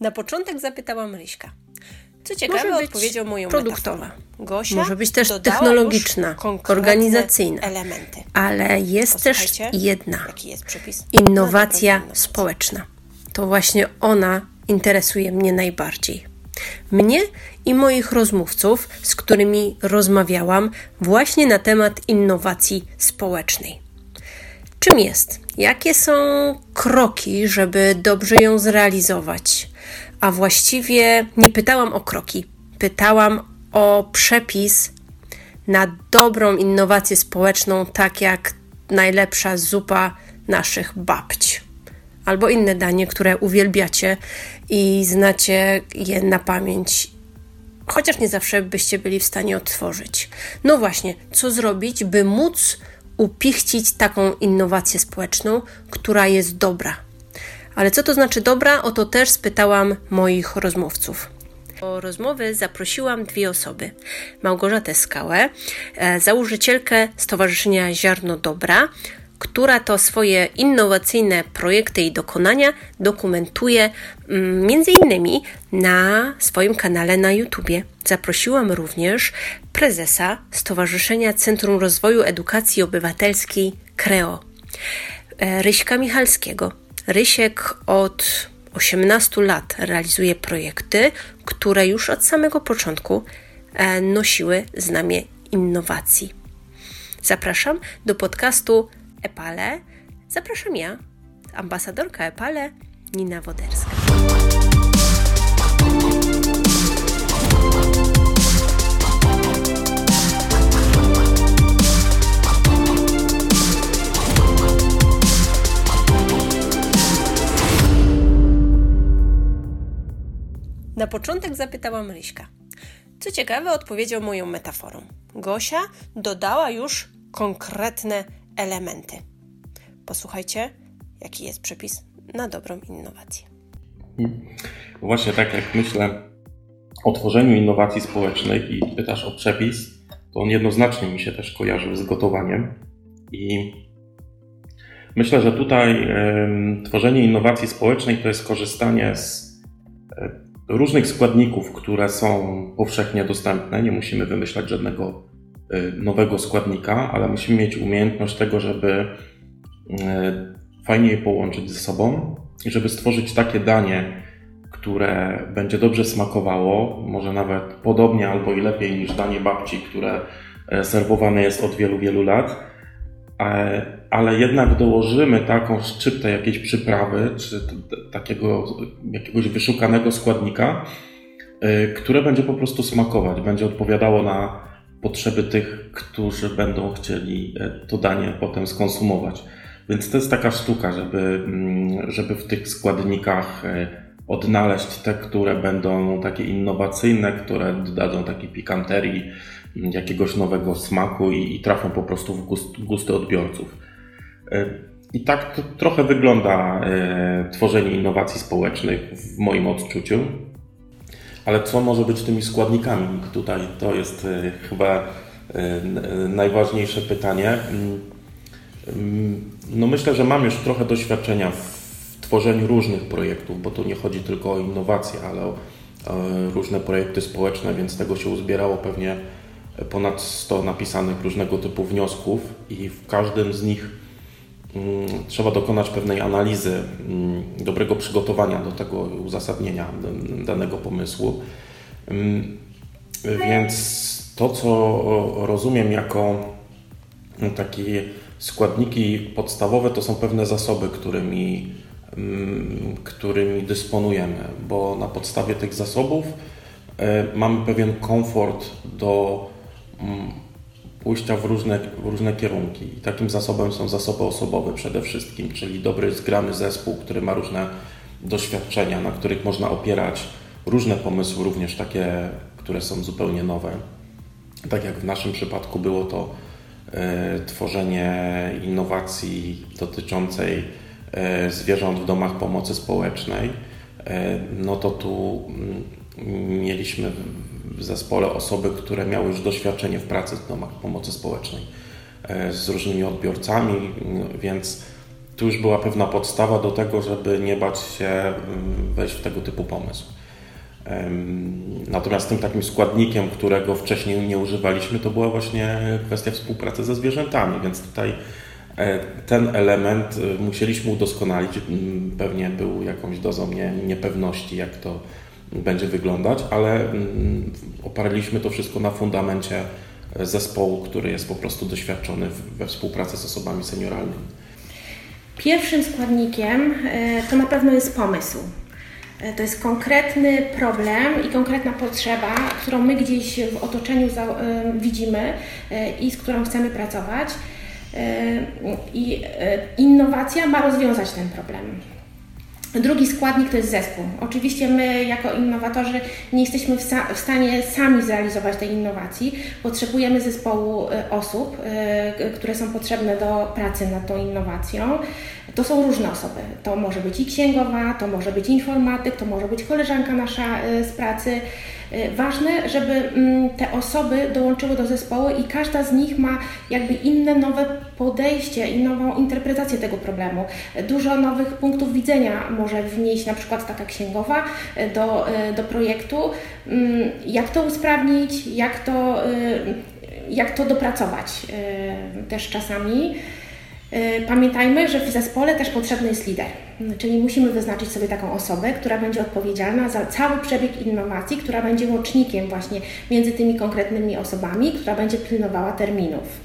Na początek zapytałam Ryśka. Co ciekawe, odpowiedział moją produktowa. Gosia Może być też technologiczna, organizacyjna. Elementy. Ale jest też jedna. Jest innowacja społeczna. To właśnie ona interesuje mnie najbardziej. Mnie i moich rozmówców, z którymi rozmawiałam właśnie na temat innowacji społecznej. Czym jest? Jakie są kroki, żeby dobrze ją zrealizować? A właściwie nie pytałam o kroki, pytałam o przepis na dobrą innowację społeczną, tak jak najlepsza zupa naszych babć. Albo inne danie, które uwielbiacie i znacie je na pamięć, chociaż nie zawsze byście byli w stanie odtworzyć. No właśnie, co zrobić, by móc upichcić taką innowację społeczną, która jest dobra. Ale co to znaczy dobra? O to też spytałam moich rozmówców. Do rozmowy zaprosiłam dwie osoby. Małgorzatę Skałę, e, założycielkę Stowarzyszenia Ziarno Dobra, która to swoje innowacyjne projekty i dokonania dokumentuje mm, między innymi na swoim kanale na YouTubie. Zaprosiłam również prezesa Stowarzyszenia Centrum Rozwoju Edukacji Obywatelskiej KREO, e, Ryśka Michalskiego. Rysiek od 18 lat realizuje projekty, które już od samego początku e, nosiły znamię innowacji. Zapraszam do podcastu Epale. Zapraszam ja, ambasadorka Epale, Nina Woderska. Na początek zapytałam Ryśka. Co ciekawe, odpowiedział moją metaforą. Gosia dodała już konkretne elementy. Posłuchajcie, jaki jest przepis na dobrą innowację. Właśnie tak jak myślę o tworzeniu innowacji społecznych i pytasz o przepis, to on jednoznacznie mi się też kojarzył z gotowaniem. I myślę, że tutaj tworzenie innowacji społecznej to jest korzystanie z y, różnych składników, które są powszechnie dostępne. Nie musimy wymyślać żadnego nowego składnika, ale musimy mieć umiejętność tego, żeby y, fajnie je połączyć ze sobą i żeby stworzyć takie danie, które będzie dobrze smakowało, może nawet podobnie albo i lepiej niż danie babci, które e, serwowane jest od wielu, wielu lat. E, ale jednak dołożymy taką szczyptę jakiejś przyprawy, czy takiego jakiegoś wyszukanego składnika, e, które będzie po prostu smakować, będzie odpowiadało na potrzeby tych, którzy będą chcieli e, to danie potem skonsumować. Więc to jest taka sztuka, żeby, mm, żeby w tych składnikach odnaleźć te, które będą takie innowacyjne, które dodadzą takiej pikanterii, jakiegoś nowego smaku i, i trafią po prostu w gust, gusty odbiorców. E, I tak to trochę wygląda e, tworzenie innowacji społecznych w moim odczuciu. Ale co może być tymi składnikami? Tutaj to jest e, chyba najważniejsze pytanie. Mm, no myślę, że mam już trochę doświadczenia w tworzeniu różnych projektów, bo tu nie chodzi tylko o innowacje, ale o różne projekty społeczne, więc tego się uzbierało pewnie ponad 100 napisanych różnego typu wniosków i w każdym z nich trzeba dokonać pewnej analizy, mm, dobrego przygotowania do tego uzasadnienia danego pomysłu. Mm, więc to, co rozumiem jako takie składniki podstawowe, to są pewne zasoby, którymi, którymi dysponujemy, bo na podstawie tych zasobów e, mamy pewien komfort do Mm, pójścia w różne, w różne kierunki. I takim zasobem są zasoby osobowe przede wszystkim, czyli dobry, zgrany zespół, który ma różne doświadczenia, na których można opierać różne pomysły, również takie, które są zupełnie nowe. Tak jak w naszym przypadku było to e, tworzenie innowacji dotyczącej e, zwierząt w domach pomocy społecznej, e, no to tu mm, mieliśmy w zespole osoby, które miały już doświadczenie w pracy w domach pomocy społecznej e, z różnymi odbiorcami, więc tu już była pewna podstawa do tego, żeby nie bać się mm, wejść w tego typu pomysł. Natomiast tym takim składnikiem, którego wcześniej nie używaliśmy, to była właśnie kwestia współpracy ze zwierzętami, więc tutaj e, ten element e, musieliśmy udoskonalić. Mm, pewnie był jakąś dozą nie, niepewności, jak to będzie wyglądać, ale mm, oparliśmy to wszystko na fundamencie zespołu, który jest po prostu doświadczony we współpracy z osobami senioralnymi. Pierwszym składnikiem e, to na pewno jest pomysł. E, to jest konkretny problem i konkretna potrzeba, którą my gdzieś w otoczeniu e, widzimy i z którą chcemy pracować. I innowacja ma rozwiązać ten problem. Drugi składnik to jest zespół. Oczywiście my jako innowatorzy nie jesteśmy w, w, stanie sami zrealizować tej innowacji. Potrzebujemy zespołu e, osób, y, które są potrzebne do pracy nad tą innowacją. To są różne osoby. To może być i księgowa, to może być informatyk, to może być koleżanka nasza y, z pracy. Y, ważne, żeby mm, te osoby dołączyły do zespołu i każda z nich ma jakby inne nowe podejście i nową interpretację tego problemu. Dużo nowych punktów widzenia może wnieść na przykład taka księgowa y, do, do projektu. Mm, jak to usprawnić, jak to, jak to dopracować też czasami. Y, pamiętajmy, że w zespole też potrzebny jest lider, czyli musimy wyznaczyć sobie taką osobę, która będzie odpowiedzialna za cały przebieg innowacji, która będzie łącznikiem właśnie między tymi konkretnymi osobami, która będzie pilnowała terminów.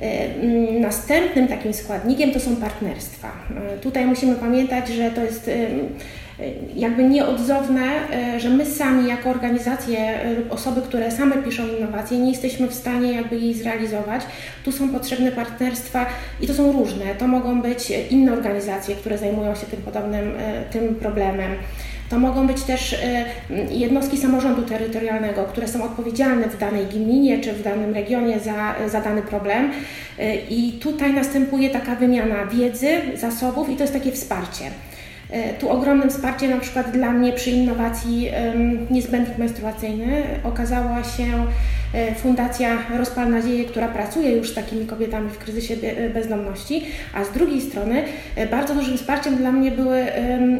Mm, następnym takim składnikiem to są partnerstwa. Y, tutaj musimy pamiętać, że to jest jakby nieodzowne, e, że my sami jako organizacje e, lub osoby, które same piszą innowacje, nie jesteśmy w stanie jakby jej zrealizować. Tu są potrzebne partnerstwa i to są różne. To mogą być inne organizacje, które zajmują się tym podobnym e, tym problemem. To mogą być też jednostki samorządu terytorialnego, które są odpowiedzialne w danej gminie czy w danym regionie za, za dany problem. I tutaj następuje taka wymiana wiedzy, zasobów i to jest takie wsparcie. E, tu ogromnym wsparciem na przykład dla mnie przy innowacji niezbędnik menstruacyjny okazała się e, Fundacja Rozpal Nadzieję, która pracuje już z takimi kobietami w kryzysie bezdomności, a z drugiej strony e, bardzo dużym wsparciem dla mnie były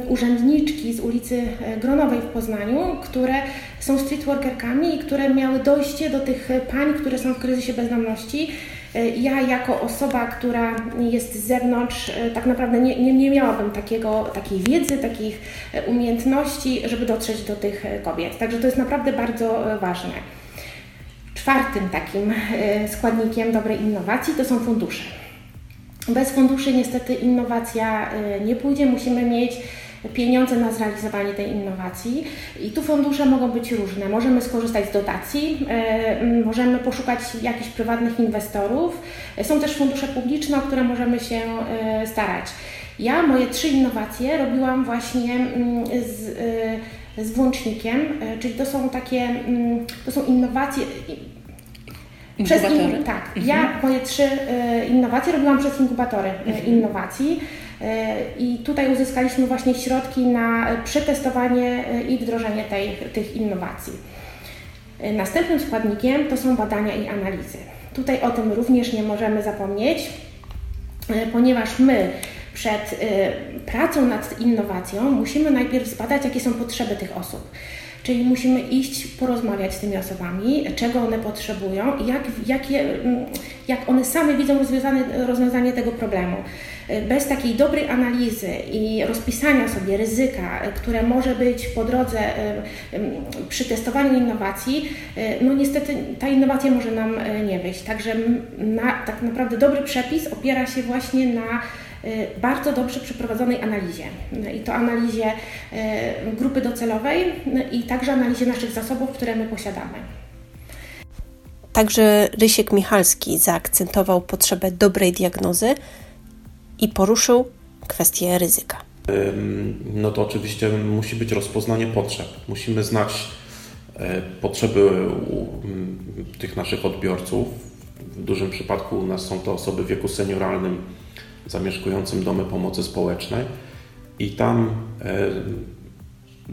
urzędniczki z ulicy Gronowej w Poznaniu, które są streetworkerkami i które miały dojście do tych pań, które są w kryzysie bezdomności. E, ja jako osoba, która jest z zewnątrz, e, tak naprawdę nie, nie, nie miałabym takiego, takiej wiedzy, takich e, umiejętności, żeby dotrzeć do tych kobiet. Także to jest naprawdę bardzo ważne. Czwartym takim składnikiem dobrej innowacji to są fundusze. Bez funduszy niestety innowacja nie pójdzie. Musimy mieć pieniądze na zrealizowanie tej innowacji. I tu fundusze mogą być różne. Możemy skorzystać z dotacji, e, możemy poszukać jakichś prywatnych inwestorów. Są też fundusze publiczne, o które możemy się e, starać. Ja moje trzy innowacje robiłam właśnie z, e, z włącznikiem, czyli to są takie, to są innowacje, przez in, tak, mhm. ja moje trzy innowacje robiłam przez inkubatory mhm. innowacji. E, I tutaj uzyskaliśmy właśnie środki na przetestowanie e, i wdrożenie tej, tych innowacji. E, następnym składnikiem to są badania i analizy. Tutaj o tym również nie możemy zapomnieć, ponieważ my przed pracą nad innowacją musimy najpierw zbadać, jakie są potrzeby tych osób. Czyli musimy iść, porozmawiać z tymi osobami, czego one potrzebują i jak, jakie, jak one same widzą rozwiązanie, rozwiązanie tego problemu. Bez takiej dobrej analizy i rozpisania sobie ryzyka, które może być po drodze przy testowaniu innowacji, no niestety ta innowacja może nam nie wyjść. Także na, tak naprawdę dobry przepis opiera się właśnie na bardzo dobrze przeprowadzonej analizie. I to analizie y, grupy docelowej y, i także analizie naszych zasobów, które my posiadamy. Także Rysiek Michalski zaakcentował potrzebę dobrej diagnozy i poruszył kwestię ryzyka. No to oczywiście musi być rozpoznanie potrzeb. Musimy znać potrzeby tych naszych odbiorców. W dużym przypadku u nas są to osoby w wieku senioralnym, zamieszkującym domy pomocy społecznej i tam e,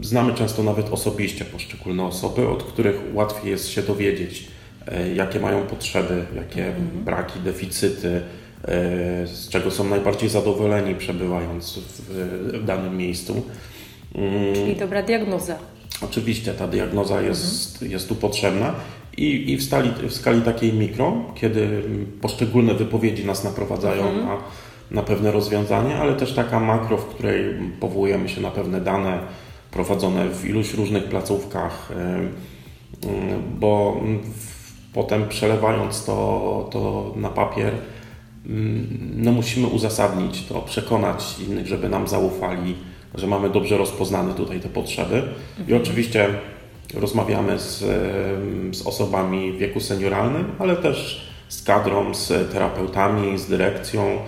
znamy często nawet osobiście poszczególne osoby, od których łatwiej jest się dowiedzieć, e, jakie mają potrzeby, jakie mhm. braki, deficyty, z czego są najbardziej zadowoleni przebywając w, w danym miejscu. Mm. Czyli dobra diagnoza. Oczywiście ta diagnoza jest, mhm. jest tu potrzebna i, i w, skali, w skali takiej mikro, kiedy poszczególne wypowiedzi nas naprowadzają mhm. na, na pewne rozwiązanie, ale też taka makro, w której powołujemy się na pewne dane prowadzone w iluś różnych placówkach, bo potem przelewając to, to na papier, no musimy uzasadnić to, przekonać innych, żeby nam zaufali, że mamy dobrze rozpoznane tutaj te potrzeby. I mhm. oczywiście rozmawiamy z, z osobami w wieku senioralnym, ale też z kadrą, z terapeutami, z dyrekcją,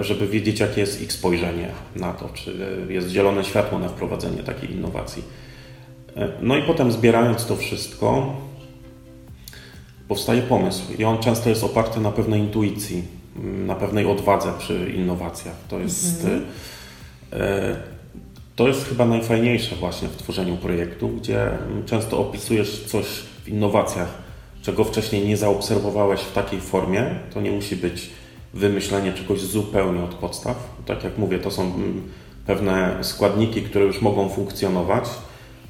żeby wiedzieć, jakie jest ich spojrzenie na to, czy jest zielone światło na wprowadzenie takiej innowacji. E, no i potem zbierając to wszystko, powstaje pomysł i on często jest oparty na pewnej intuicji, na pewnej odwadze przy innowacjach. To jest, mhm. E, to jest chyba najfajniejsze właśnie w tworzeniu projektu, gdzie często opisujesz coś w innowacjach, czego wcześniej nie zaobserwowałeś w takiej formie. To nie musi być wymyślenie czegoś zupełnie od podstaw. Tak jak mówię, to są pewne składniki, które już mogą funkcjonować,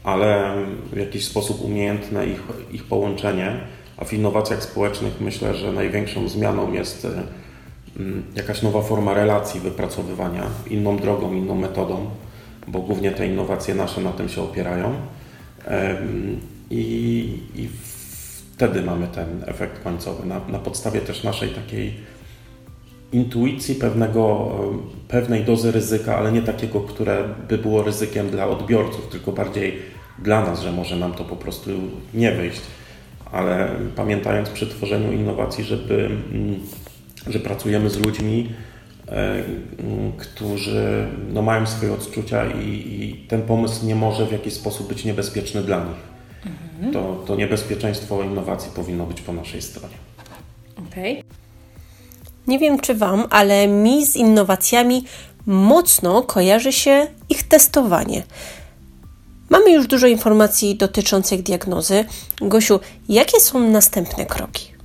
ale w jakiś sposób umiejętne ich, ich połączenie. A w innowacjach społecznych myślę, że największą zmianą jest Mm, jakaś nowa forma relacji wypracowywania, inną drogą, inną metodą, bo głównie te innowacje nasze na tym się opierają. I, i wtedy mamy ten efekt końcowy. Na, na podstawie też naszej takiej intuicji pewnego, pewnej dozy ryzyka, ale nie takiego, które by było ryzykiem dla odbiorców, tylko bardziej dla nas, że może nam to po prostu nie wyjść. Ale pamiętając przy tworzeniu innowacji, żeby mm, że pracujemy z ludźmi, e, którzy no, mają swoje odczucia i, i, ten pomysł nie może w jakiś sposób być niebezpieczny dla nich. Mhm. To, to niebezpieczeństwo innowacji powinno być po naszej stronie. Okej. Okay. Nie wiem czy Wam, ale mi z innowacjami mocno kojarzy się ich testowanie. Mamy już dużo informacji dotyczących diagnozy. Gosiu, jakie są następne kroki?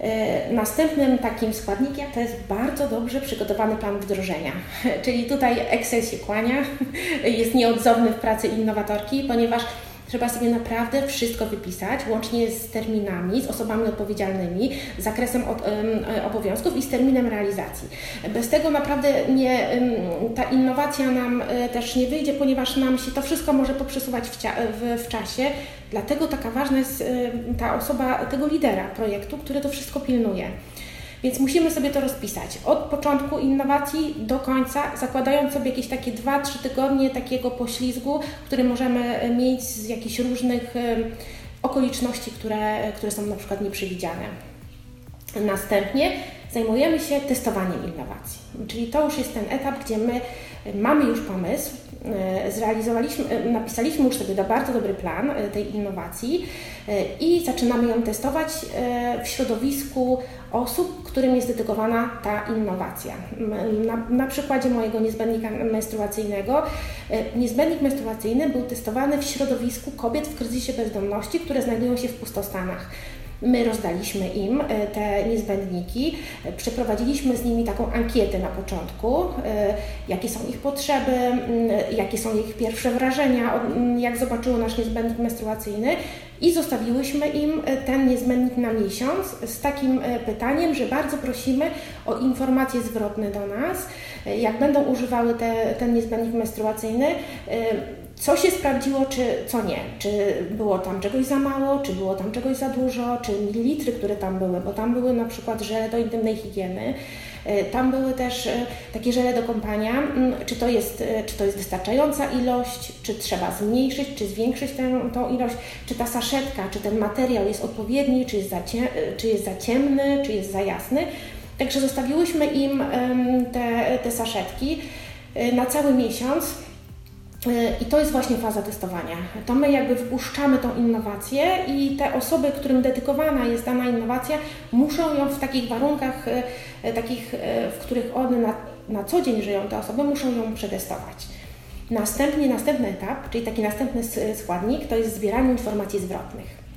E, następnym takim składnikiem to jest bardzo dobrze przygotowany plan wdrożenia. Czyli tutaj Excel się kłania, jest nieodzowny w pracy innowatorki, ponieważ Trzeba sobie naprawdę wszystko wypisać, łącznie z terminami, z osobami odpowiedzialnymi, z zakresem od, um, obowiązków i z terminem realizacji. Bez tego naprawdę nie, ta innowacja nam um, też nie wyjdzie, ponieważ nam się to wszystko może poprzesuwać w, w, w czasie. Dlatego taka ważna jest ta osoba, tego lidera projektu, który to wszystko pilnuje. Więc musimy sobie to rozpisać od początku innowacji do końca, zakładając sobie jakieś takie 2-3 tygodnie takiego poślizgu, który możemy mieć z jakichś różnych okoliczności, które, które są na przykład nieprzewidziane. Następnie zajmujemy się testowaniem innowacji, czyli to już jest ten etap, gdzie my mamy już pomysł, e, zrealizowaliśmy, e, napisaliśmy już sobie bardzo dobry plan e, tej innowacji i zaczynamy ją testować w środowisku osób, którym jest dedykowana ta innowacja. Na, na przykładzie mojego niezbędnika menstruacyjnego, niezbędnik menstruacyjny był testowany w środowisku kobiet w kryzysie bezdomności, które znajdują się w pustostanach. My rozdaliśmy im e, te niezbędniki, e, przeprowadziliśmy z nimi taką ankietę na początku, e, jakie są ich potrzeby, jakie są ich pierwsze wrażenia, jak zobaczyły nasz niezbędnik menstruacyjny i zostawiłyśmy im ten niezbędnik na miesiąc z takim pytaniem, że bardzo prosimy o informacje zwrotne do nas, jak będą używały te, ten niezbędnik menstruacyjny, co się sprawdziło, czy co nie. Czy było tam czegoś za mało, czy było tam czegoś za dużo, czy mililitry, które tam były, bo tam były na przykład żele do intymnej higieny. E, tam były też e, takie żele do kąpania. Mm, czy to jest, e, czy to jest wystarczająca ilość, czy trzeba zmniejszyć, czy zwiększyć tę, tą ilość, czy ta saszetka, czy ten materiał jest odpowiedni, czy jest za, czy jest za ciemny, czy jest za jasny. Także zostawiłyśmy im te, te saszetki na cały miesiąc i to jest właśnie faza testowania. To my jakby wpuszczamy tą innowację i te osoby, którym dedykowana jest dana innowacja, muszą ją w takich warunkach, e, takich, e, w których one na, na co dzień żyją, te osoby muszą ją przetestować. Następnie następny etap, czyli taki następny składnik, to jest zbieranie informacji zwrotnych.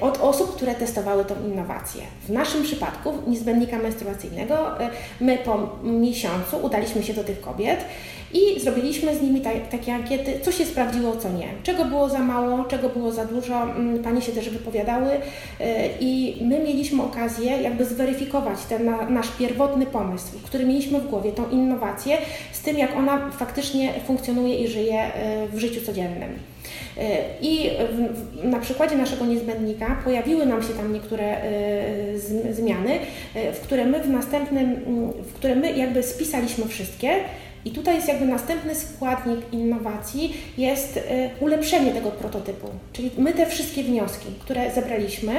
od osób, które testowały tą innowację. W naszym przypadku niezbędnika menstruacyjnego my po miesiącu udaliśmy się do tych kobiet i zrobiliśmy z nimi takie ankiety, co się sprawdziło, co nie. Czego było za mało, czego było za dużo. Mm, panie się też wypowiadały i my mieliśmy okazję jakby zweryfikować ten nasz pierwotny pomysł, który mieliśmy w głowie, tą innowację, z tym jak ona faktycznie funkcjonuje i żyje w życiu codziennym. I na przykładzie naszego niezbędnika pojawiły nam się tam niektóre zmiany, w które my w następnym, w które my jakby spisaliśmy wszystkie. I tutaj jest jakby następny składnik innowacji, jest e, ulepszenie tego prototypu. Czyli my te wszystkie wnioski, które zebraliśmy,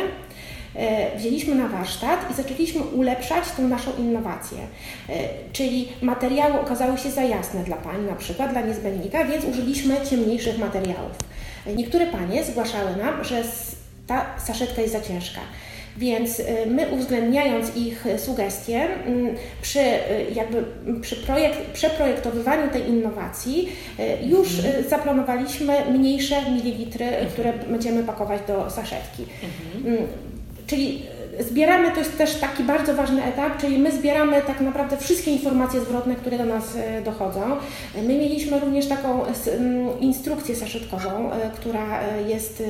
wzięliśmy na warsztat i zaczęliśmy ulepszać tą naszą innowację. Czyli materiały okazały się za jasne dla Pani, na przykład dla niezbędnika, więc użyliśmy ciemniejszych materiałów. Niektóre panie zgłaszały nam, że ta saszetka jest za ciężka. Więc y, my uwzględniając ich sugestie, mm, przy, y, jakby przy projekt, przeprojektowywaniu tej innowacji y, już mhm. zaplanowaliśmy mniejsze mililitry, mhm. które będziemy pakować do saszetki. Mhm. Mm, czyli zbieramy, to jest też taki bardzo ważny etap, czyli my zbieramy tak naprawdę wszystkie informacje zwrotne, które do nas e, dochodzą. My mieliśmy również taką instrukcję saszetkową, e, która e, jest,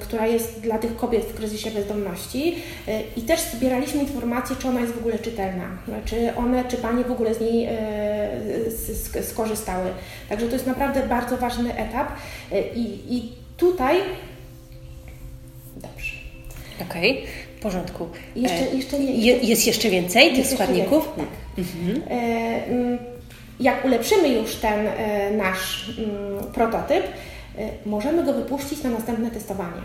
która jest dla tych kobiet w kryzysie bezdomności i też zbieraliśmy informacje, czy ona jest w ogóle czytelna, czy one, czy Panie w ogóle z niej skorzystały. Także to jest naprawdę bardzo ważny etap i, i tutaj Dobrze. Okej. Okay. W porządku. Jeszcze, e, jeszcze nie, jeszcze, jest jeszcze więcej tych jest składników? Więcej, tak. Mhm. E, mm, jak ulepszymy już ten e, nasz mm, prototyp, możemy go wypuścić na następne testowanie.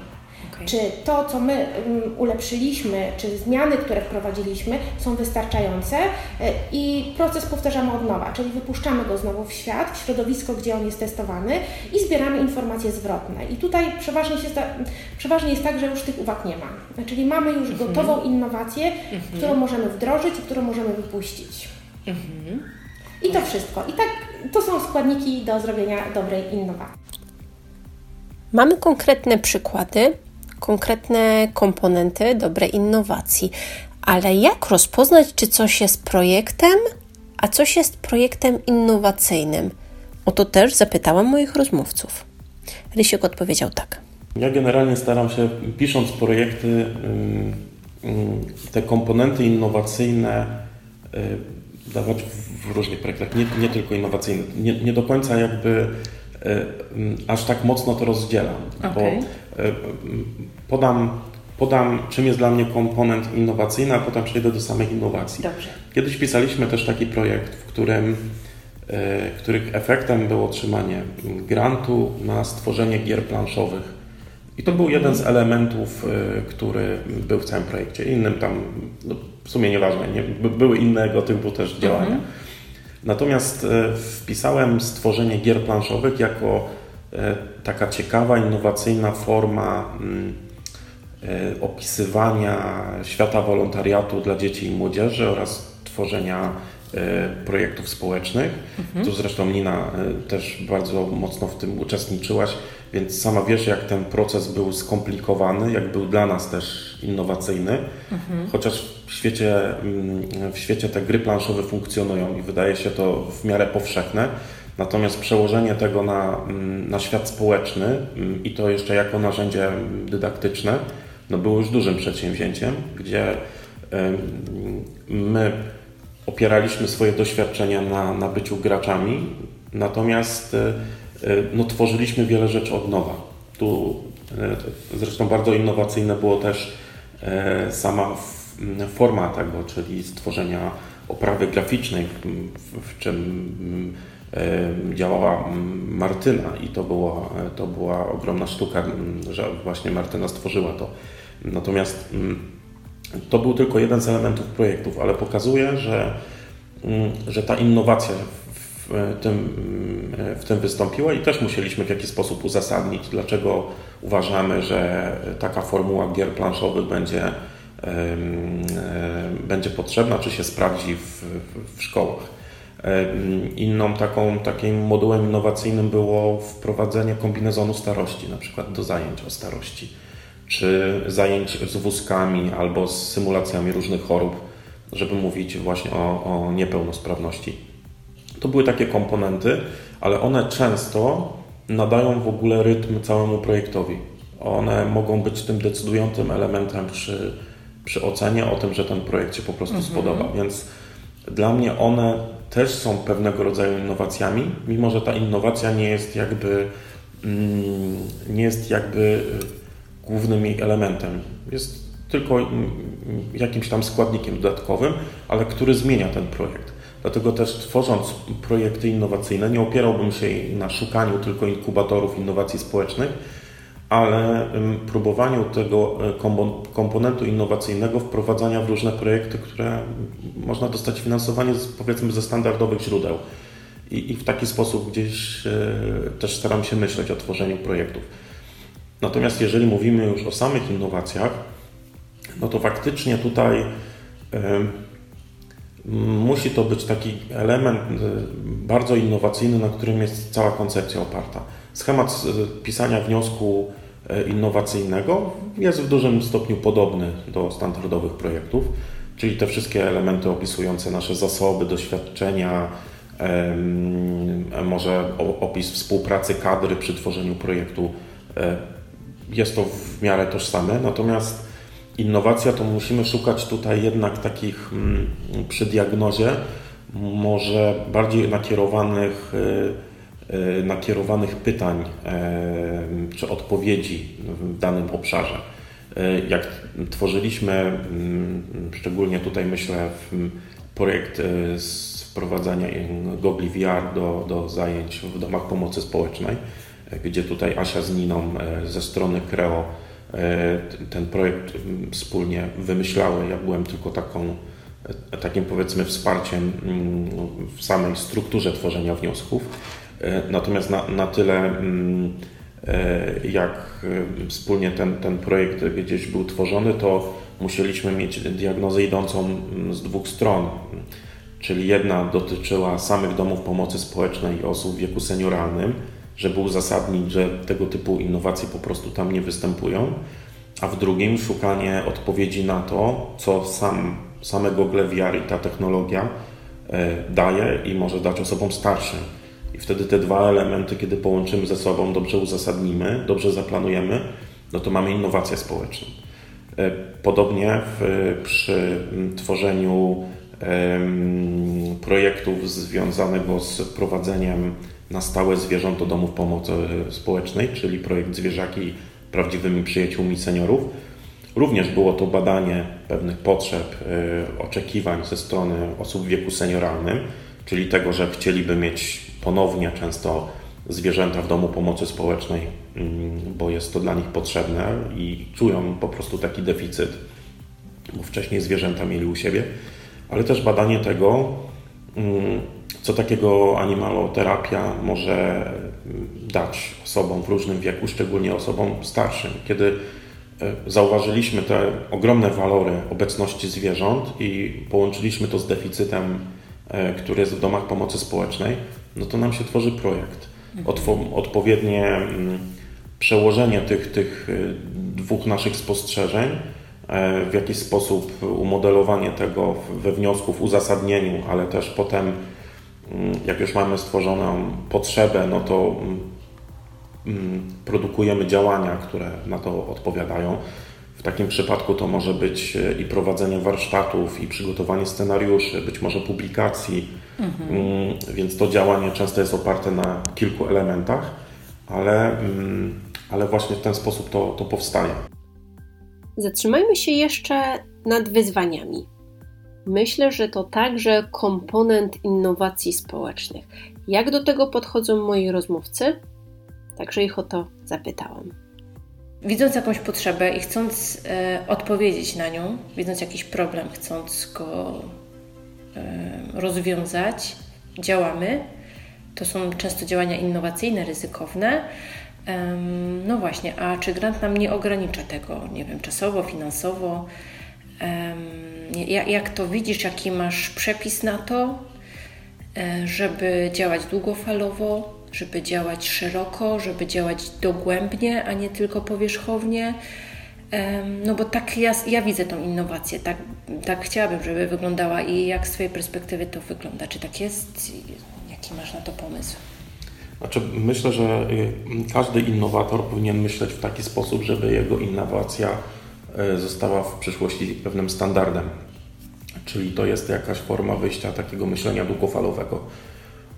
Okay. Czy to, co my um, ulepszyliśmy, czy zmiany, które wprowadziliśmy, są wystarczające e, i proces powtarzamy od nowa, czyli wypuszczamy go znowu w świat, w środowisko, gdzie on jest testowany i zbieramy informacje zwrotne. I tutaj przeważnie, się, przeważnie jest tak, że już tych uwag nie ma. Czyli mamy już mhm. gotową innowację, mhm. którą możemy wdrożyć i którą możemy wypuścić. Mhm. I to wszystko. I tak to są składniki do zrobienia dobrej innowacji. Mamy konkretne przykłady konkretne komponenty dobrej innowacji. Ale jak rozpoznać, czy coś jest projektem, a coś jest projektem innowacyjnym? O to też zapytałam moich rozmówców. Rysiek odpowiedział tak. Ja generalnie staram się, pisząc projekty, te komponenty innowacyjne y, dawać w różnych projektach, nie, nie tylko innowacyjnych. Nie, nie do końca jakby E, aż tak mocno to rozdzielam, okay. bo podam, podam, czym jest dla mnie komponent innowacyjny, a potem przejdę do samych innowacji. Dobrze. Kiedyś pisaliśmy też taki projekt, w którym e, których efektem było otrzymanie grantu na stworzenie gier planszowych. I to był jeden z elementów, który był w całym projekcie. Innym tam, no w sumie nieważne, nie, były innego typu też działania. Mhm. Natomiast e, wpisałem stworzenie gier planszowych jako e, taka ciekawa, innowacyjna forma mm, e, opisywania świata wolontariatu dla dzieci i młodzieży oraz tworzenia projektów społecznych. Mhm. Tu zresztą Nina też bardzo mocno w tym uczestniczyłaś, więc sama wiesz, jak ten proces był skomplikowany, jak był dla nas też innowacyjny, mhm. chociaż w świecie, mm, w świecie te gry planszowe funkcjonują i wydaje się to w miarę powszechne. Natomiast przełożenie tego na, mm, na świat społeczny mm, i to jeszcze jako narzędzie dydaktyczne, no było już dużym przedsięwzięciem, gdzie my opieraliśmy swoje doświadczenia na, na byciu graczami, natomiast e, no, tworzyliśmy wiele rzeczy od nowa. Tu e, zresztą bardzo innowacyjne było też e, sama forma tego, czyli stworzenia oprawy graficznej, w, czym działała Martyna i to była, to była ogromna sztuka, że właśnie Martyna stworzyła to. Natomiast to był tylko jeden z elementów projektów, ale pokazuje, że, że ta innowacja w tym, w tym wystąpiła i też musieliśmy w jakiś sposób uzasadnić, dlaczego uważamy, że taka formuła gier planszowych będzie, będzie potrzebna, czy się sprawdzi w, w szkołach. Inną taką, takim modułem innowacyjnym było wprowadzenie kombinezonu starości, na przykład do zajęć o starości czy zajęć z wózkami albo z symulacjami różnych chorób, żeby mówić właśnie o, o niepełnosprawności. To były takie komponenty, ale one często nadają w ogóle rytm całemu projektowi. One mogą być tym decydującym elementem przy, przy ocenie o tym, że ten projekt się po prostu mhm. spodoba. Więc dla mnie one też są pewnego rodzaju innowacjami, mimo że ta innowacja nie jest jakby mm, nie jest jakby y, głównym jej elementem. Jest tylko mm, jakimś tam składnikiem dodatkowym, ale który zmienia ten projekt. Dlatego też tworząc projekty innowacyjne nie opierałbym się na szukaniu tylko inkubatorów innowacji społecznych, ale próbowaniu tego e, komponentu innowacyjnego wprowadzania w różne projekty, które można dostać finansowanie z, powiedzmy ze standardowych źródeł. I, I, w taki sposób gdzieś e, też staram się myśleć o tworzeniu projektów. Natomiast jeżeli mówimy już o samych innowacjach, no to faktycznie tutaj musi to być taki element e, bardzo innowacyjny, na którym jest cała koncepcja oparta. Schemat pisania wniosku e, innowacyjnego jest w dużym stopniu podobny do standardowych projektów, czyli te wszystkie elementy opisujące nasze zasoby, doświadczenia, może opis współpracy kadry przy tworzeniu projektu. E, jest to w miarę tożsame, natomiast innowacja to musimy szukać tutaj jednak takich mm, przy diagnozie może bardziej nakierowanych nakierowanych pytań y, czy odpowiedzi w danym obszarze. Y, jak tworzyliśmy, mm, szczególnie tutaj myślę, projekt wprowadzania gogli VR do, do zajęć w domach pomocy społecznej, gdzie tutaj Asia z Niną ze strony Creo ten projekt wspólnie wymyślały. Ja byłem tylko taką, takim powiedzmy wsparciem w samej strukturze tworzenia wniosków. E, natomiast na, na tyle, mm, e, jak e, wspólnie ten, ten projekt gdzieś był tworzony, to musieliśmy mieć diagnozę idącą mm, z dwóch stron. Czyli jedna dotyczyła samych domów pomocy społecznej i osób w wieku senioralnym, żeby uzasadnić, że tego typu innowacje po prostu tam nie występują, a w drugim szukanie odpowiedzi na to, co sam, same Google VR i ta technologia daje i może dać osobom starszym i wtedy te dwa elementy, kiedy połączymy ze sobą, dobrze uzasadnimy, dobrze zaplanujemy, no to mamy innowację społeczną. E, podobnie w, przy tworzeniu projektów związanego z prowadzeniem na stałe zwierząt do domów pomocy społecznej, czyli projekt Zwierzaki prawdziwymi przyjaciółmi seniorów. Również było to badanie pewnych potrzeb, e, oczekiwań ze strony osób w wieku senioralnym, czyli tego, że chcieliby mieć ponownie często zwierzęta w domu pomocy społecznej, mm, bo jest to dla nich potrzebne i czują po prostu taki deficyt, bo wcześniej zwierzęta mieli u siebie, ale też badanie tego, mm, co takiego animaloterapia może dać osobom w różnym wieku, szczególnie osobom starszym. Kiedy e, zauważyliśmy te ogromne walory obecności zwierząt i połączyliśmy to z deficytem, e, który jest w domach pomocy społecznej, no to nam się tworzy projekt. Odpowiednie mm, przełożenie tych, tych y, dwóch naszych spostrzeżeń, e, w jakiś sposób umodelowanie tego we wniosku, w uzasadnieniu, ale też potem, mm, jak już mamy stworzoną potrzebę, no to mm, produkujemy działania, które na to odpowiadają. W takim przypadku to może być e, i prowadzenie warsztatów, i przygotowanie scenariuszy, być może publikacji, mhm. więc to działanie często jest oparte na kilku elementach, ale, mm, ale właśnie w ten sposób to, to powstaje. Zatrzymajmy się jeszcze nad wyzwaniami. Myślę, że to także komponent innowacji społecznych. Jak do tego podchodzą moi rozmówcy? Także ich o to zapytałam. Widząc jakąś potrzebę i chcąc e, odpowiedzieć na nią, widząc jakiś problem, chcąc go e, rozwiązać, działamy. To są często działania innowacyjne, ryzykowne. No właśnie, a czy grant nam nie ogranicza tego, nie wiem, czasowo, finansowo? Jak to widzisz, jaki masz przepis na to, e, żeby działać długofalowo, żeby działać szeroko, żeby działać dogłębnie, a nie tylko powierzchownie. No bo tak ja, ja widzę tą innowację, tak, tak chciałabym, żeby wyglądała i jak z Twojej perspektywy to wygląda? Czy tak jest? Jaki masz na to pomysł? Znaczy, myślę, że y, każdy innowator powinien myśleć w taki sposób, żeby jego innowacja y, została w przyszłości pewnym standardem. Czyli to jest jakaś forma wyjścia takiego myślenia długofalowego.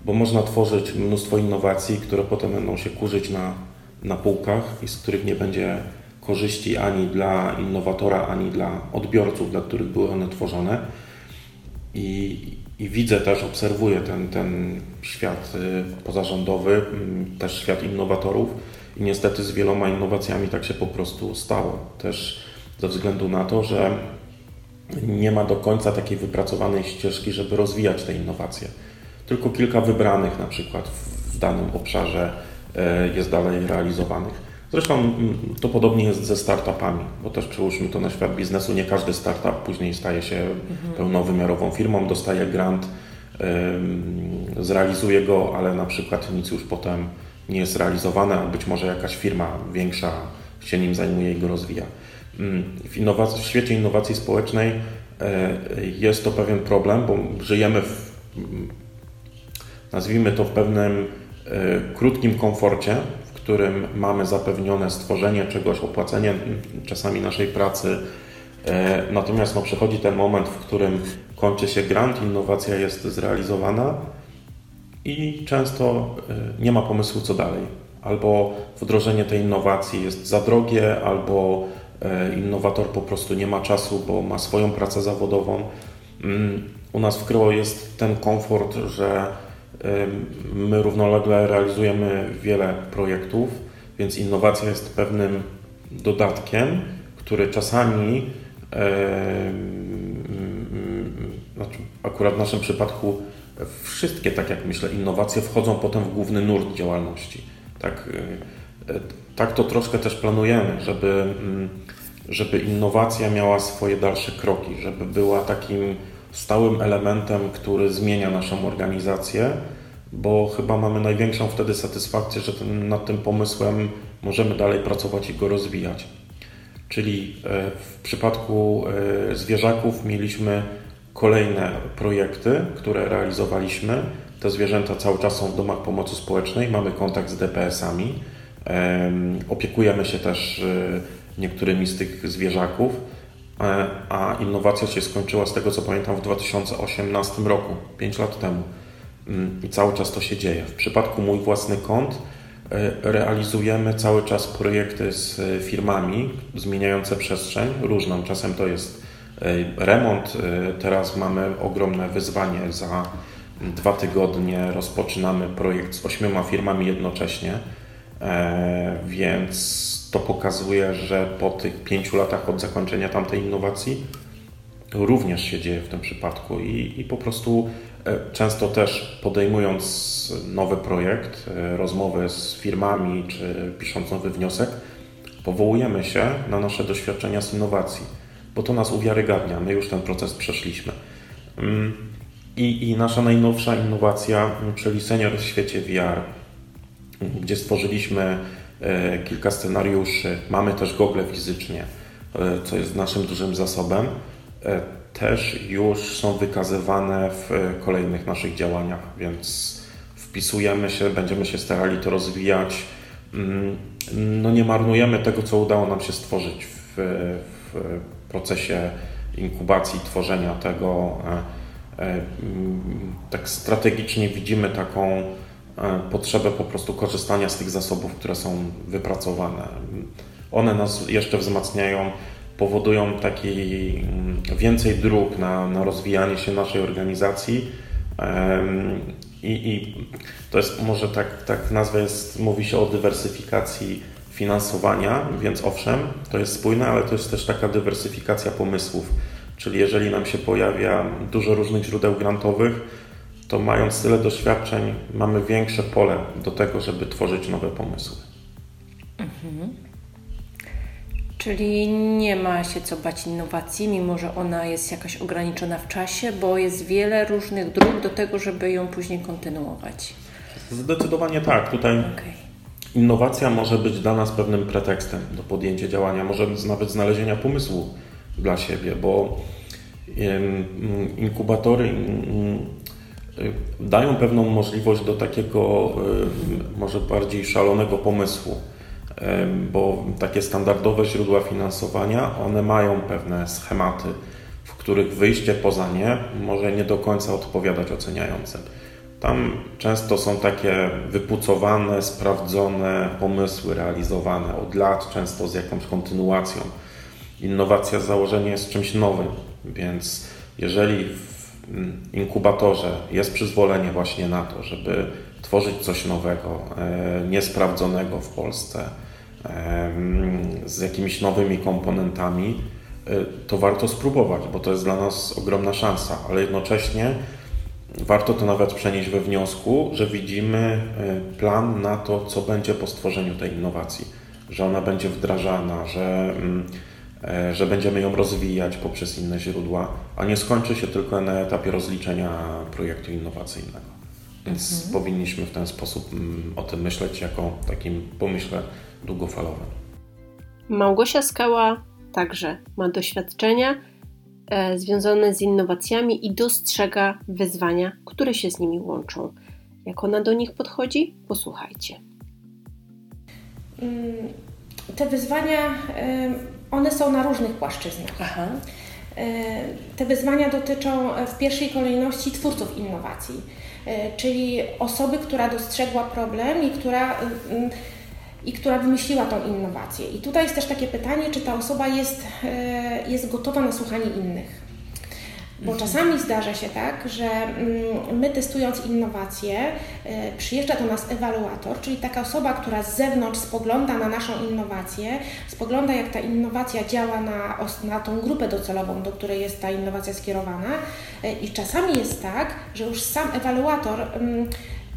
Bo można tworzyć mnóstwo innowacji, które potem będą się kurzyć na, na półkach i z których nie będzie korzyści ani dla innowatora, ani dla odbiorców, dla których były one tworzone. I, i widzę też, obserwuję ten, ten świat y, pozarządowy, mm, też świat innowatorów i niestety z wieloma innowacjami tak się po prostu stało. Też ze względu na to, że nie ma do końca takiej wypracowanej ścieżki, żeby rozwijać te innowacje. Tylko kilka wybranych na przykład w danym obszarze y, jest dalej realizowanych. Zresztą mm, to podobnie jest ze startupami, bo też przełóżmy to na świat biznesu. Nie każdy startup później staje się mhm. pełnowymiarową firmą, dostaje grant, zrealizuje go, ale na przykład nic już potem nie jest realizowane, a być może jakaś firma większa się nim zajmuje i go rozwija. Mm, w, innowacji, w świecie innowacji społecznej e, jest to pewien problem, bo żyjemy w, nazwijmy to w pewnym e, krótkim komforcie, którym mamy zapewnione stworzenie czegoś, opłacenie czasami naszej pracy. E, natomiast no, przychodzi ten moment, w którym kończy się grant, innowacja jest zrealizowana i często e, nie ma pomysłu, co dalej. Albo wdrożenie tej innowacji jest za drogie, albo innowator po prostu nie ma czasu, bo ma swoją pracę zawodową. Mm, u nas w Kro jest ten komfort, że My równolegle realizujemy wiele projektów, więc innowacja jest pewnym dodatkiem, który czasami, znaczy akurat w naszym przypadku, wszystkie, tak jak myślę, innowacje wchodzą potem w główny nurt działalności. Tak, e, tak to troszkę też planujemy, żeby, mm, żeby innowacja miała swoje dalsze kroki, żeby była takim stałym elementem, który zmienia naszą organizację, bo chyba mamy największą wtedy satysfakcję, że ten, nad tym pomysłem możemy dalej pracować i go rozwijać. Czyli e, w przypadku e, zwierzaków mieliśmy kolejne projekty, które realizowaliśmy. Te zwierzęta cały czas są w domach pomocy społecznej, mamy kontakt z DPS-ami, opiekujemy się też e, niektórymi z tych zwierzaków a innowacja się skończyła z tego co pamiętam w 2018 roku, 5 lat temu. Mm, I cały czas to się dzieje. W przypadku mój własny kont e, realizujemy cały czas projekty z firmami zmieniające przestrzeń, różną. Czasem to jest e, remont. Teraz mamy ogromne wyzwanie. Za dwa tygodnie rozpoczynamy projekt z ośmioma firmami jednocześnie, więc to pokazuje, że po tych pięciu latach od zakończenia tamtej innowacji również się dzieje w tym przypadku i, i po prostu e, często też podejmując nowy projekt, e, rozmowy z firmami czy pisząc nowy wniosek, powołujemy się na nasze doświadczenia z innowacji, bo to nas uwiarygadnia, my już ten proces przeszliśmy. Mm, I, i nasza najnowsza innowacja, czyli Senior w świecie VR, gdzie stworzyliśmy kilka scenariuszy. Mamy też gogle fizycznie, e, co jest naszym dużym zasobem. E, też już są wykazywane w kolejnych naszych działaniach, więc wpisujemy się, będziemy się starali to rozwijać. Mm, no nie marnujemy tego, co udało nam się stworzyć w, w procesie inkubacji, tworzenia tego. Tak strategicznie widzimy taką E, potrzebę po prostu korzystania z tych zasobów, które są wypracowane. One nas jeszcze wzmacniają, powodują taki mm, więcej dróg na, na rozwijanie się naszej organizacji. I, I, to jest może tak, tak nazwę jest, mówi się o dywersyfikacji finansowania, więc owszem, to jest spójne, ale to jest też taka dywersyfikacja pomysłów. Czyli jeżeli nam się pojawia dużo różnych źródeł grantowych, to mając tyle doświadczeń, mamy większe pole do tego, żeby tworzyć nowe pomysły. Mhm. Czyli nie ma się co bać innowacji, mimo że ona jest jakaś ograniczona w czasie, bo jest wiele różnych dróg do tego, żeby ją później kontynuować. Zdecydowanie tak. Tutaj okay. innowacja może być dla nas pewnym pretekstem do podjęcia działania, może nawet znalezienia pomysłu dla siebie, bo inkubatory dają pewną możliwość do takiego może bardziej szalonego pomysłu, bo takie standardowe źródła finansowania, one mają pewne schematy, w których wyjście poza nie może nie do końca odpowiadać oceniającym. Tam często są takie wypucowane, sprawdzone pomysły realizowane od lat, często z jakąś kontynuacją. Innowacja z założenia jest czymś nowym, więc jeżeli w inkubatorze. Jest przyzwolenie właśnie na to, żeby tworzyć coś nowego, e, niesprawdzonego w Polsce, z jakimiś nowymi komponentami, e, to warto spróbować, bo to jest dla nas ogromna szansa, ale jednocześnie warto to nawet przenieść we wniosku, że widzimy e, plan na to, co będzie po stworzeniu tej innowacji, że ona będzie wdrażana, że, mm, e, że będziemy ją rozwijać poprzez inne źródła, a nie skończy się tylko na etapie rozliczenia projektu innowacyjnego. Więc mhm. powinniśmy w ten sposób mm, o tym myśleć jako takim pomyśle długofalowym. Małgosia Skała także ma doświadczenia E, związane z innowacjami i dostrzega wyzwania, które się z nimi łączą. Jak ona do nich podchodzi? Posłuchajcie. Mm, te wyzwania, one są na różnych płaszczyznach. Aha. E, te wyzwania dotyczą w pierwszej kolejności twórców innowacji, e, czyli osoby, która dostrzegła problem i która i która wymyśliła tą innowację. I tutaj jest też takie pytanie, czy ta osoba jest, e, jest gotowa na słuchanie innych. Bo czasami zdarza się tak, że mm, my testując innowację, e, przyjeżdża do nas ewaluator, czyli taka osoba, która z zewnątrz spogląda na naszą innowację, spogląda jak ta innowacja działa na, na tą grupę docelową, do której jest ta innowacja skierowana. E, I czasami jest tak, że już sam ewaluator mm,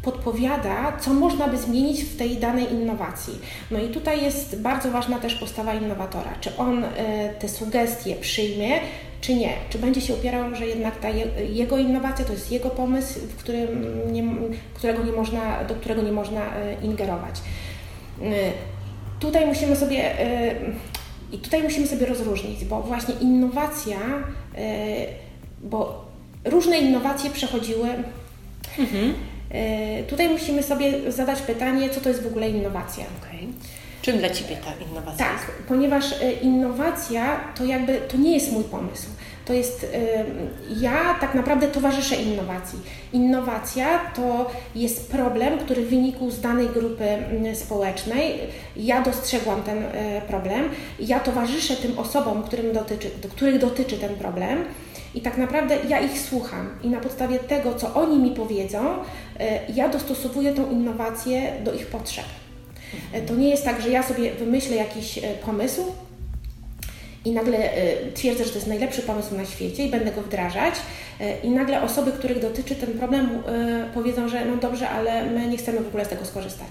podpowiada, co można by zmienić w tej danej innowacji. No i tutaj jest bardzo ważna też postawa innowatora. Czy on y, te sugestie przyjmie, czy nie? Czy będzie się upierał, że jednak ta jego innowacja to jest jego pomysł, w którym nie, którego nie można, do którego nie można y, ingerować. Y, tutaj musimy sobie i tutaj musimy sobie rozróżnić, bo właśnie innowacja, bo różne innowacje przechodziły mhm E, tutaj musimy sobie zadać pytanie, co to jest w ogóle innowacja. Okay. Czym dla Ciebie ta innowacja tak, jest? ponieważ e, innowacja to jakby, to nie jest mój pomysł. To jest, e, ja tak naprawdę towarzyszę innowacji. Innowacja to jest problem, który wynikł z danej grupy społecznej. Ja dostrzegłam ten problem. Ja towarzyszę tym osobom, którym dotyczy, których dotyczy ten problem i tak naprawdę ja ich słucham i na podstawie tego, co oni mi powiedzą, e, ja dostosowuję tą innowację do ich potrzeb. E, to nie jest tak, że ja sobie wymyślę jakiś e, pomysł i nagle twierdzę, że to jest najlepszy pomysł na świecie i będę go wdrażać i nagle osoby, których dotyczy ten problem powiedzą, że no dobrze, ale my nie chcemy w ogóle z tego skorzystać.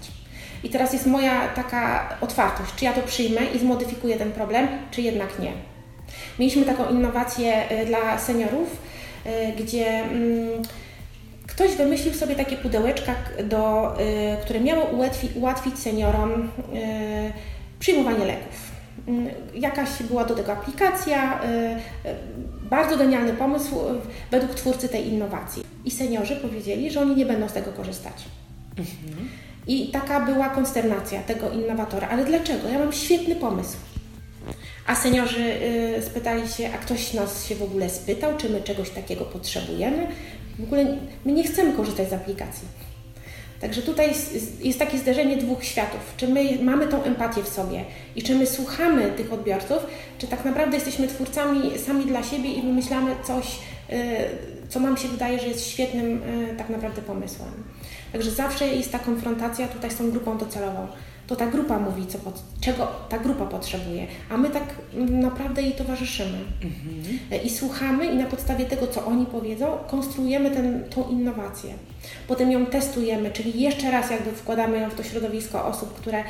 I teraz jest moja taka otwartość, czy ja to przyjmę i zmodyfikuję ten problem, czy jednak nie. Mieliśmy taką innowację dla seniorów, gdzie mm, ktoś wymyślił sobie takie pudełeczka, do, y, które miały ułatwić, ułatwić seniorom przyjmowanie leków. Mm, jakaś była do tego aplikacja, bardzo genialny pomysł według twórcy tej innowacji. I seniorzy powiedzieli, że oni nie będą z tego korzystać. Mhm. I taka była konsternacja tego innowatora. Ale dlaczego? Ja mam świetny pomysł. A seniorzy y, spytali się, a ktoś nas się w ogóle spytał, czy my czegoś takiego potrzebujemy. W ogóle my nie chcemy korzystać z aplikacji. Także tutaj jest, takie zderzenie dwóch światów. Czy my mamy tą empatię w sobie i czy my słuchamy tych odbiorców, czy tak naprawdę jesteśmy twórcami sami dla siebie i wymyślamy coś, y, co nam się wydaje, że jest świetnym y, tak naprawdę pomysłem. Także zawsze jest ta konfrontacja tutaj z tą grupą docelową to ta grupa mówi, co czego ta grupa potrzebuje, a my tak naprawdę jej towarzyszymy. Mhm. I słuchamy i na podstawie tego, co oni powiedzą, konstruujemy ten, tą innowację. Potem ją testujemy, czyli jeszcze raz jakby wkładamy ją w to środowisko osób, które,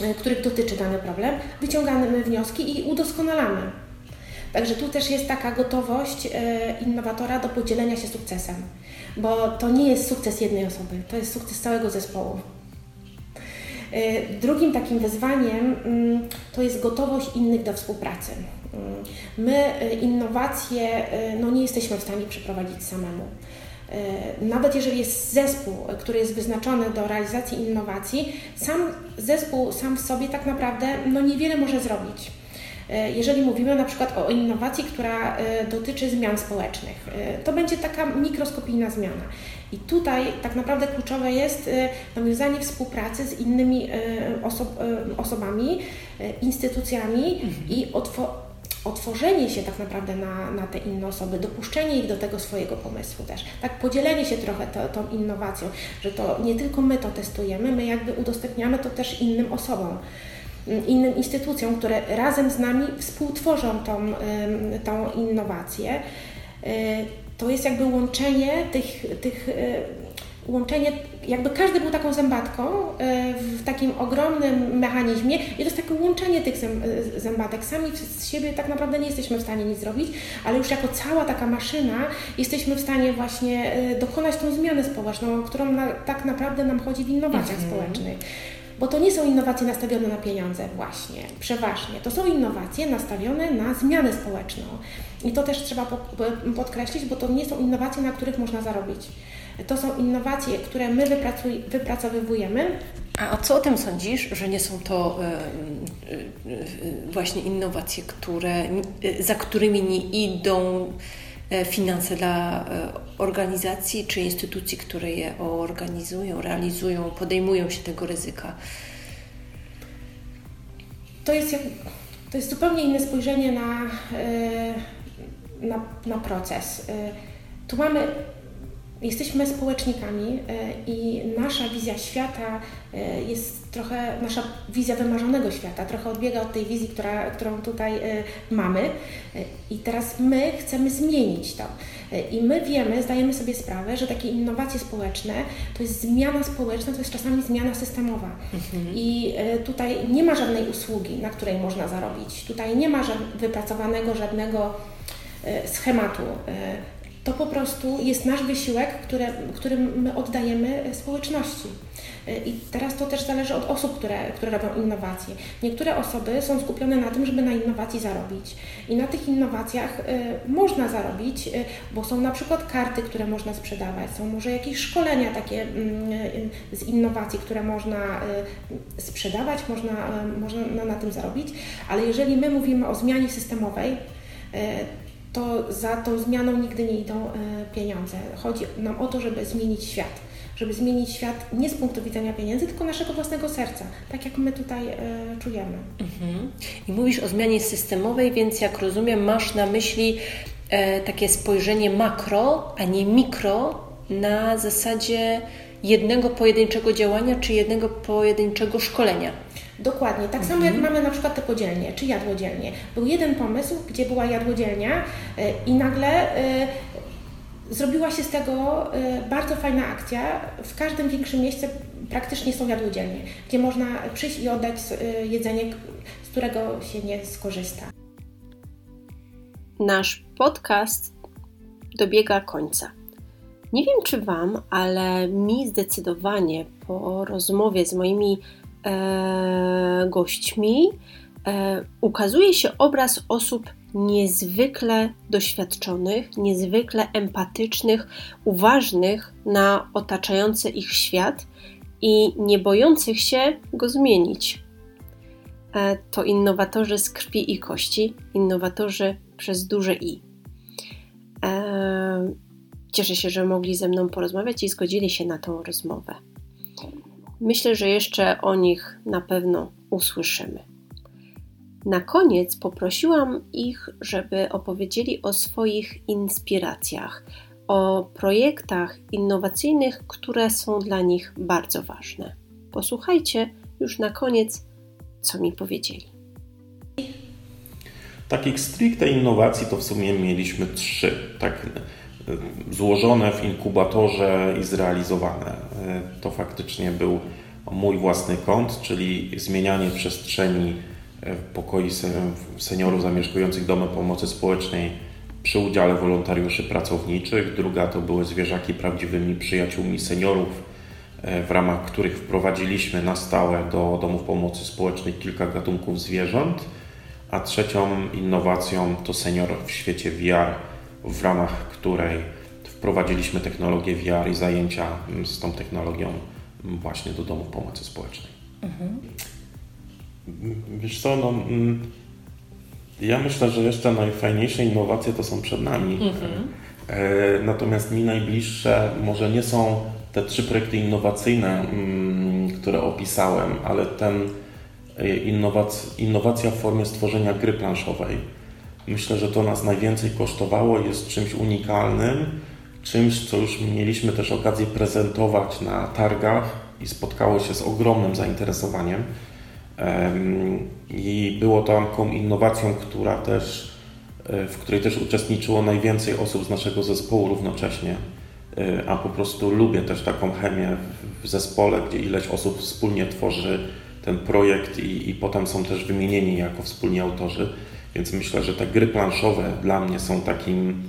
y, których dotyczy dany problem, wyciągamy wnioski i udoskonalamy. Także tu też jest taka gotowość y, innowatora do podzielenia się sukcesem, bo to nie jest sukces jednej osoby, to jest sukces całego zespołu. Drugim takim wyzwaniem mm, to jest gotowość innych do współpracy. Mm, my innowacje no, nie jesteśmy w stanie przeprowadzić samemu. Nawet jeżeli jest zespół, który jest wyznaczony do realizacji innowacji, sam zespół sam w sobie tak naprawdę no, niewiele może zrobić. E, jeżeli mówimy na przykład o innowacji, która e, dotyczy zmian społecznych, e, to będzie taka mikroskopijna zmiana. I tutaj tak naprawdę kluczowe jest nawiązanie współpracy z innymi oso osobami, instytucjami mhm. i otworzenie się tak naprawdę na, na te inne osoby, dopuszczenie ich do tego swojego pomysłu też. Tak, podzielenie się trochę to, tą innowacją, że to nie tylko my to testujemy, my jakby udostępniamy to też innym osobom innym instytucjom, które razem z nami współtworzą tą, tą innowację. E, to jest jakby łączenie tych, tych e, łączenie, jakby każdy był taką zębatką e, w takim ogromnym mechanizmie i to jest takie łączenie tych zębatek. Sami z siebie tak naprawdę nie jesteśmy w stanie nic zrobić, ale już jako cała taka maszyna jesteśmy w stanie właśnie dokonać tą zmianę społeczną, o którą na, tak naprawdę nam chodzi w innowacjach mhm. społecznych. Bo to nie są innowacje nastawione na pieniądze właśnie, przeważnie. To są innowacje nastawione na zmianę społeczną. I to też trzeba podkreślić, bo to nie są innowacje, na których można zarobić. To są innowacje, które my wypracowujemy. A co o tym sądzisz, że nie są to y, y, y, właśnie innowacje, które, za którymi nie idą E, finanse dla e, organizacji czy instytucji, które je organizują, realizują, podejmują się tego ryzyka. To jest, to jest zupełnie inne spojrzenie na, e, na, na proces. Tu mamy jesteśmy społecznikami i nasza wizja świata jest trochę, nasza wizja wymarzonego świata trochę odbiega od tej wizji, która, którą tutaj mamy i teraz my chcemy zmienić to. I my wiemy, zdajemy sobie sprawę, że takie innowacje społeczne to jest zmiana społeczna, to jest czasami zmiana systemowa. Mhm. I tutaj nie ma żadnej usługi, na której można zarobić. Tutaj nie ma wypracowanego żadnego schematu to po prostu jest nasz wysiłek, który, który my oddajemy społeczności. I teraz to też zależy od osób, które, które robią innowacje. Niektóre osoby są skupione na tym, żeby na innowacji zarobić. I na tych innowacjach y, można zarobić, y, bo są na przykład karty, które można sprzedawać, są może jakieś szkolenia takie y, z innowacji, które można y, sprzedawać, można, y, można na, na tym zarobić. Ale jeżeli my mówimy o zmianie systemowej, y, to za tą zmianą nigdy nie idą e, pieniądze. Chodzi nam o to, żeby zmienić świat. Żeby zmienić świat nie z punktu widzenia pieniędzy, tylko naszego własnego serca, tak jak my tutaj e, czujemy. Mhm. I mówisz o zmianie systemowej, więc jak rozumiem, masz na myśli e, takie spojrzenie makro, a nie mikro na zasadzie jednego pojedynczego działania czy jednego pojedynczego szkolenia. Dokładnie. Tak samo jak mhm. mamy na przykład te podzielnie, czy jadłodzielnie. Był jeden pomysł, gdzie była jadłodzielnia e, i nagle e, zrobiła się z tego e, bardzo fajna akcja. W każdym większym mieście praktycznie są jadłodzielnie, gdzie można przyjść i oddać jedzenie, z którego się nie skorzysta. Nasz podcast dobiega końca. Nie wiem czy Wam, ale mi zdecydowanie po rozmowie z moimi e, gośćmi e, ukazuje się obraz osób niezwykle doświadczonych, niezwykle empatycznych, uważnych na otaczający ich świat i nie bojących się go zmienić. E, to innowatorzy z krwi i kości, innowatorzy przez duże i. E, cieszę się, że mogli ze mną porozmawiać i zgodzili się na tą rozmowę. Myślę, że jeszcze o nich na pewno usłyszymy. Na koniec poprosiłam ich, żeby opowiedzieli o swoich inspiracjach, o projektach innowacyjnych, które są dla nich bardzo ważne. Posłuchajcie już na koniec, co mi powiedzieli. Takich stricte innowacji to w sumie mieliśmy trzy, tak złożone w inkubatorze i zrealizowane. To faktycznie był mój własny kąt, czyli zmienianie przestrzeni w pokoi seniorów zamieszkujących domy pomocy społecznej przy udziale wolontariuszy pracowniczych. Druga to były zwierzaki prawdziwymi przyjaciółmi seniorów, w ramach których wprowadziliśmy na stałe do domów pomocy społecznej kilka gatunków zwierząt, a trzecią innowacją to senior w świecie VR, w ramach której wprowadziliśmy technologię VR i zajęcia z tą technologią właśnie do domów pomocy społecznej. Mhm. Wiesz co, no, ja myślę, że jeszcze najfajniejsze innowacje to są przed nami. Mhm. E, natomiast mi najbliższe może nie są te trzy projekty innowacyjne, mm, które opisałem, ale ten e, innowac innowacja w formie stworzenia gry planszowej. Myślę, że to nas najwięcej kosztowało, jest czymś unikalnym, czymś, co już mieliśmy też okazję prezentować na targach i spotkało się z ogromnym zainteresowaniem. I było taką innowacją, która też, e, w której też uczestniczyło najwięcej osób z naszego zespołu równocześnie. E, a po prostu lubię też taką chemię w zespole, gdzie ileś osób wspólnie tworzy ten projekt i, i potem są też wymienieni jako wspólni autorzy. Więc myślę, że te gry planszowe dla mnie są takim,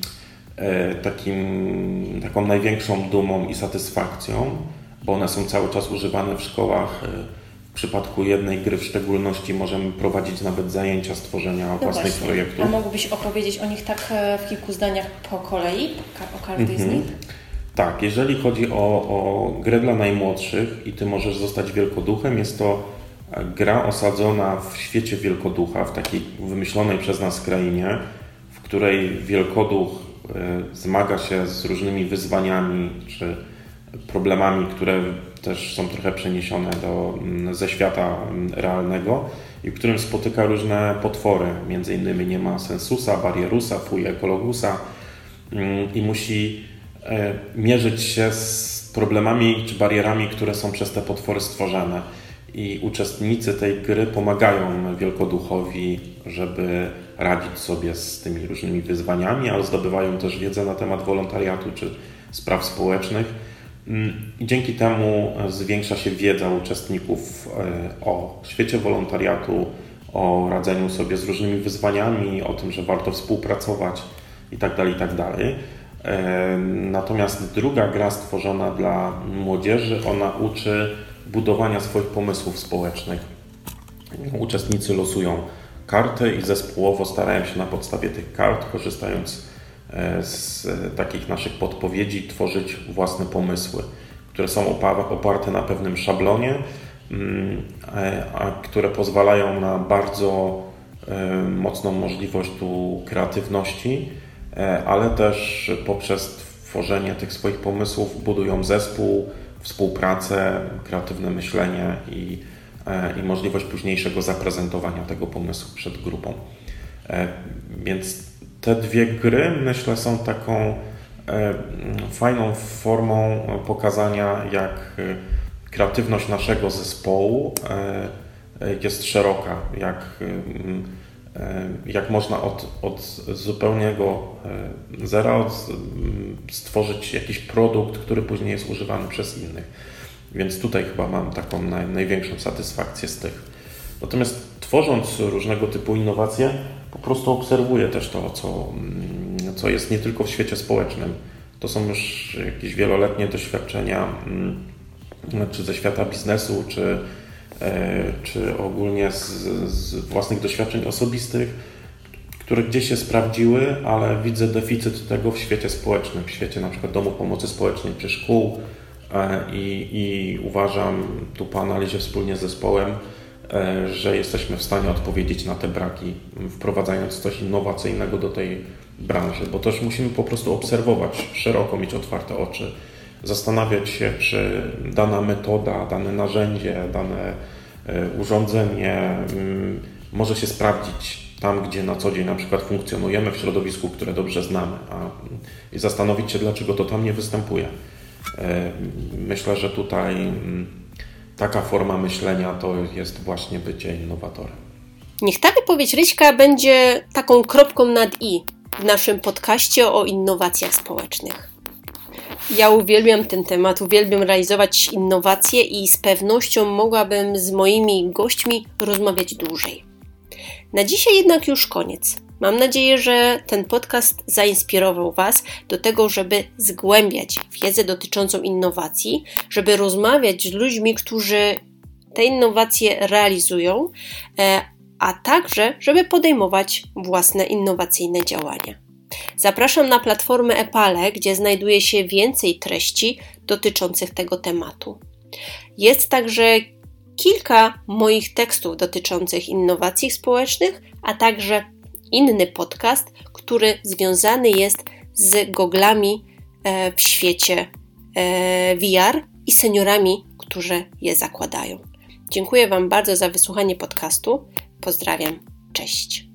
e, takim, taką największą dumą i satysfakcją, bo one są cały czas używane w szkołach w przypadku jednej gry w szczególności możemy prowadzić nawet zajęcia stworzenia no własnych właśnie. projektów. A mógłbyś opowiedzieć o nich tak e, w kilku zdaniach po kolei, o każdej mhm. z nich? Tak, jeżeli chodzi o, o grę dla najmłodszych i Ty możesz zostać wielkoduchem, jest to gra osadzona w świecie wielkoducha, w takiej wymyślonej przez nas krainie, w której wielkoduch e, zmaga się z różnymi wyzwaniami czy problemami, które też są trochę przeniesione do, mm, ze świata mm, realnego i w którym spotyka różne potwory. Między innymi nie ma sensusa, barierusa, fuj ekologusa mm, i musi e, mierzyć się z problemami czy barierami, które są przez te potwory stworzone. I uczestnicy tej gry pomagają wielkoduchowi, żeby radzić sobie z tymi różnymi wyzwaniami, ale zdobywają też wiedzę na temat wolontariatu czy spraw społecznych Mm, I dzięki temu e, zwiększa się wiedza uczestników e, o świecie wolontariatu, o radzeniu sobie z różnymi wyzwaniami, o tym, że warto współpracować itd. Tak itd. Tak e, natomiast druga gra stworzona dla młodzieży, ona uczy budowania swoich pomysłów społecznych. Uczestnicy losują karty i zespołowo starają się na podstawie tych kart, korzystając E, z takich naszych podpowiedzi tworzyć własne pomysły, które są oparte na pewnym szablonie, mm, e, a które pozwalają na bardzo e, mocną możliwość tu kreatywności, ale też poprzez tworzenie tych swoich pomysłów budują zespół, współpracę, kreatywne myślenie i, i możliwość późniejszego zaprezentowania tego pomysłu przed grupą. Więc te dwie gry, myślę, są taką e, fajną formą pokazania, jak e, kreatywność naszego zespołu e, jest szeroka, jak, jak można od, od zupełnego zera od, stworzyć jakiś produkt, który później jest używany przez innych. Więc tutaj chyba mam taką naj, największą satysfakcję z tych. Natomiast tworząc różnego typu innowacje, po prostu obserwuję też to, co, mm, co jest nie tylko w świecie społecznym. To są już jakieś wieloletnie doświadczenia, mm, czy ze świata biznesu, czy, e, czy ogólnie z, z własnych doświadczeń osobistych, które gdzieś się sprawdziły, ale widzę deficyt tego w świecie społecznym, w świecie na przykład domu pomocy społecznej czy szkół. E, i, i uważam tu po analizie wspólnie z zespołem, E, że jesteśmy w stanie odpowiedzieć na te braki, wprowadzając coś innowacyjnego do tej branży, bo też musimy po prostu obserwować szeroko, mieć otwarte oczy, zastanawiać się, czy dana metoda, dane narzędzie, dane e, urządzenie mm, może się sprawdzić tam, gdzie na co dzień na przykład funkcjonujemy w środowisku, które dobrze znamy, a, i zastanowić się, dlaczego to tam nie występuje. E, myślę, że tutaj mm, taka forma myślenia to jest właśnie bycie innowatorem. Niech ta wypowiedź Ryśka będzie taką kropką nad i w naszym podcaście o innowacjach społecznych. Ja uwielbiam ten temat, uwielbiam realizować innowacje i z pewnością mogłabym z moimi gośćmi rozmawiać dłużej. Na dzisiaj jednak już koniec. Mam nadzieję, że ten podcast zainspirował Was do tego, żeby zgłębiać wiedzę dotyczącą innowacji, żeby rozmawiać z ludźmi, którzy te innowacje realizują, e, a także, żeby podejmować własne innowacyjne działania. Zapraszam na platformę Epale, gdzie znajduje się więcej treści dotyczących tego tematu. Jest także kilka moich tekstów dotyczących innowacji społecznych, a także inny podcast, który związany jest z goglami e, w świecie e, VR i seniorami, którzy je zakładają. Dziękuję Wam bardzo za wysłuchanie podcastu. Pozdrawiam. Cześć.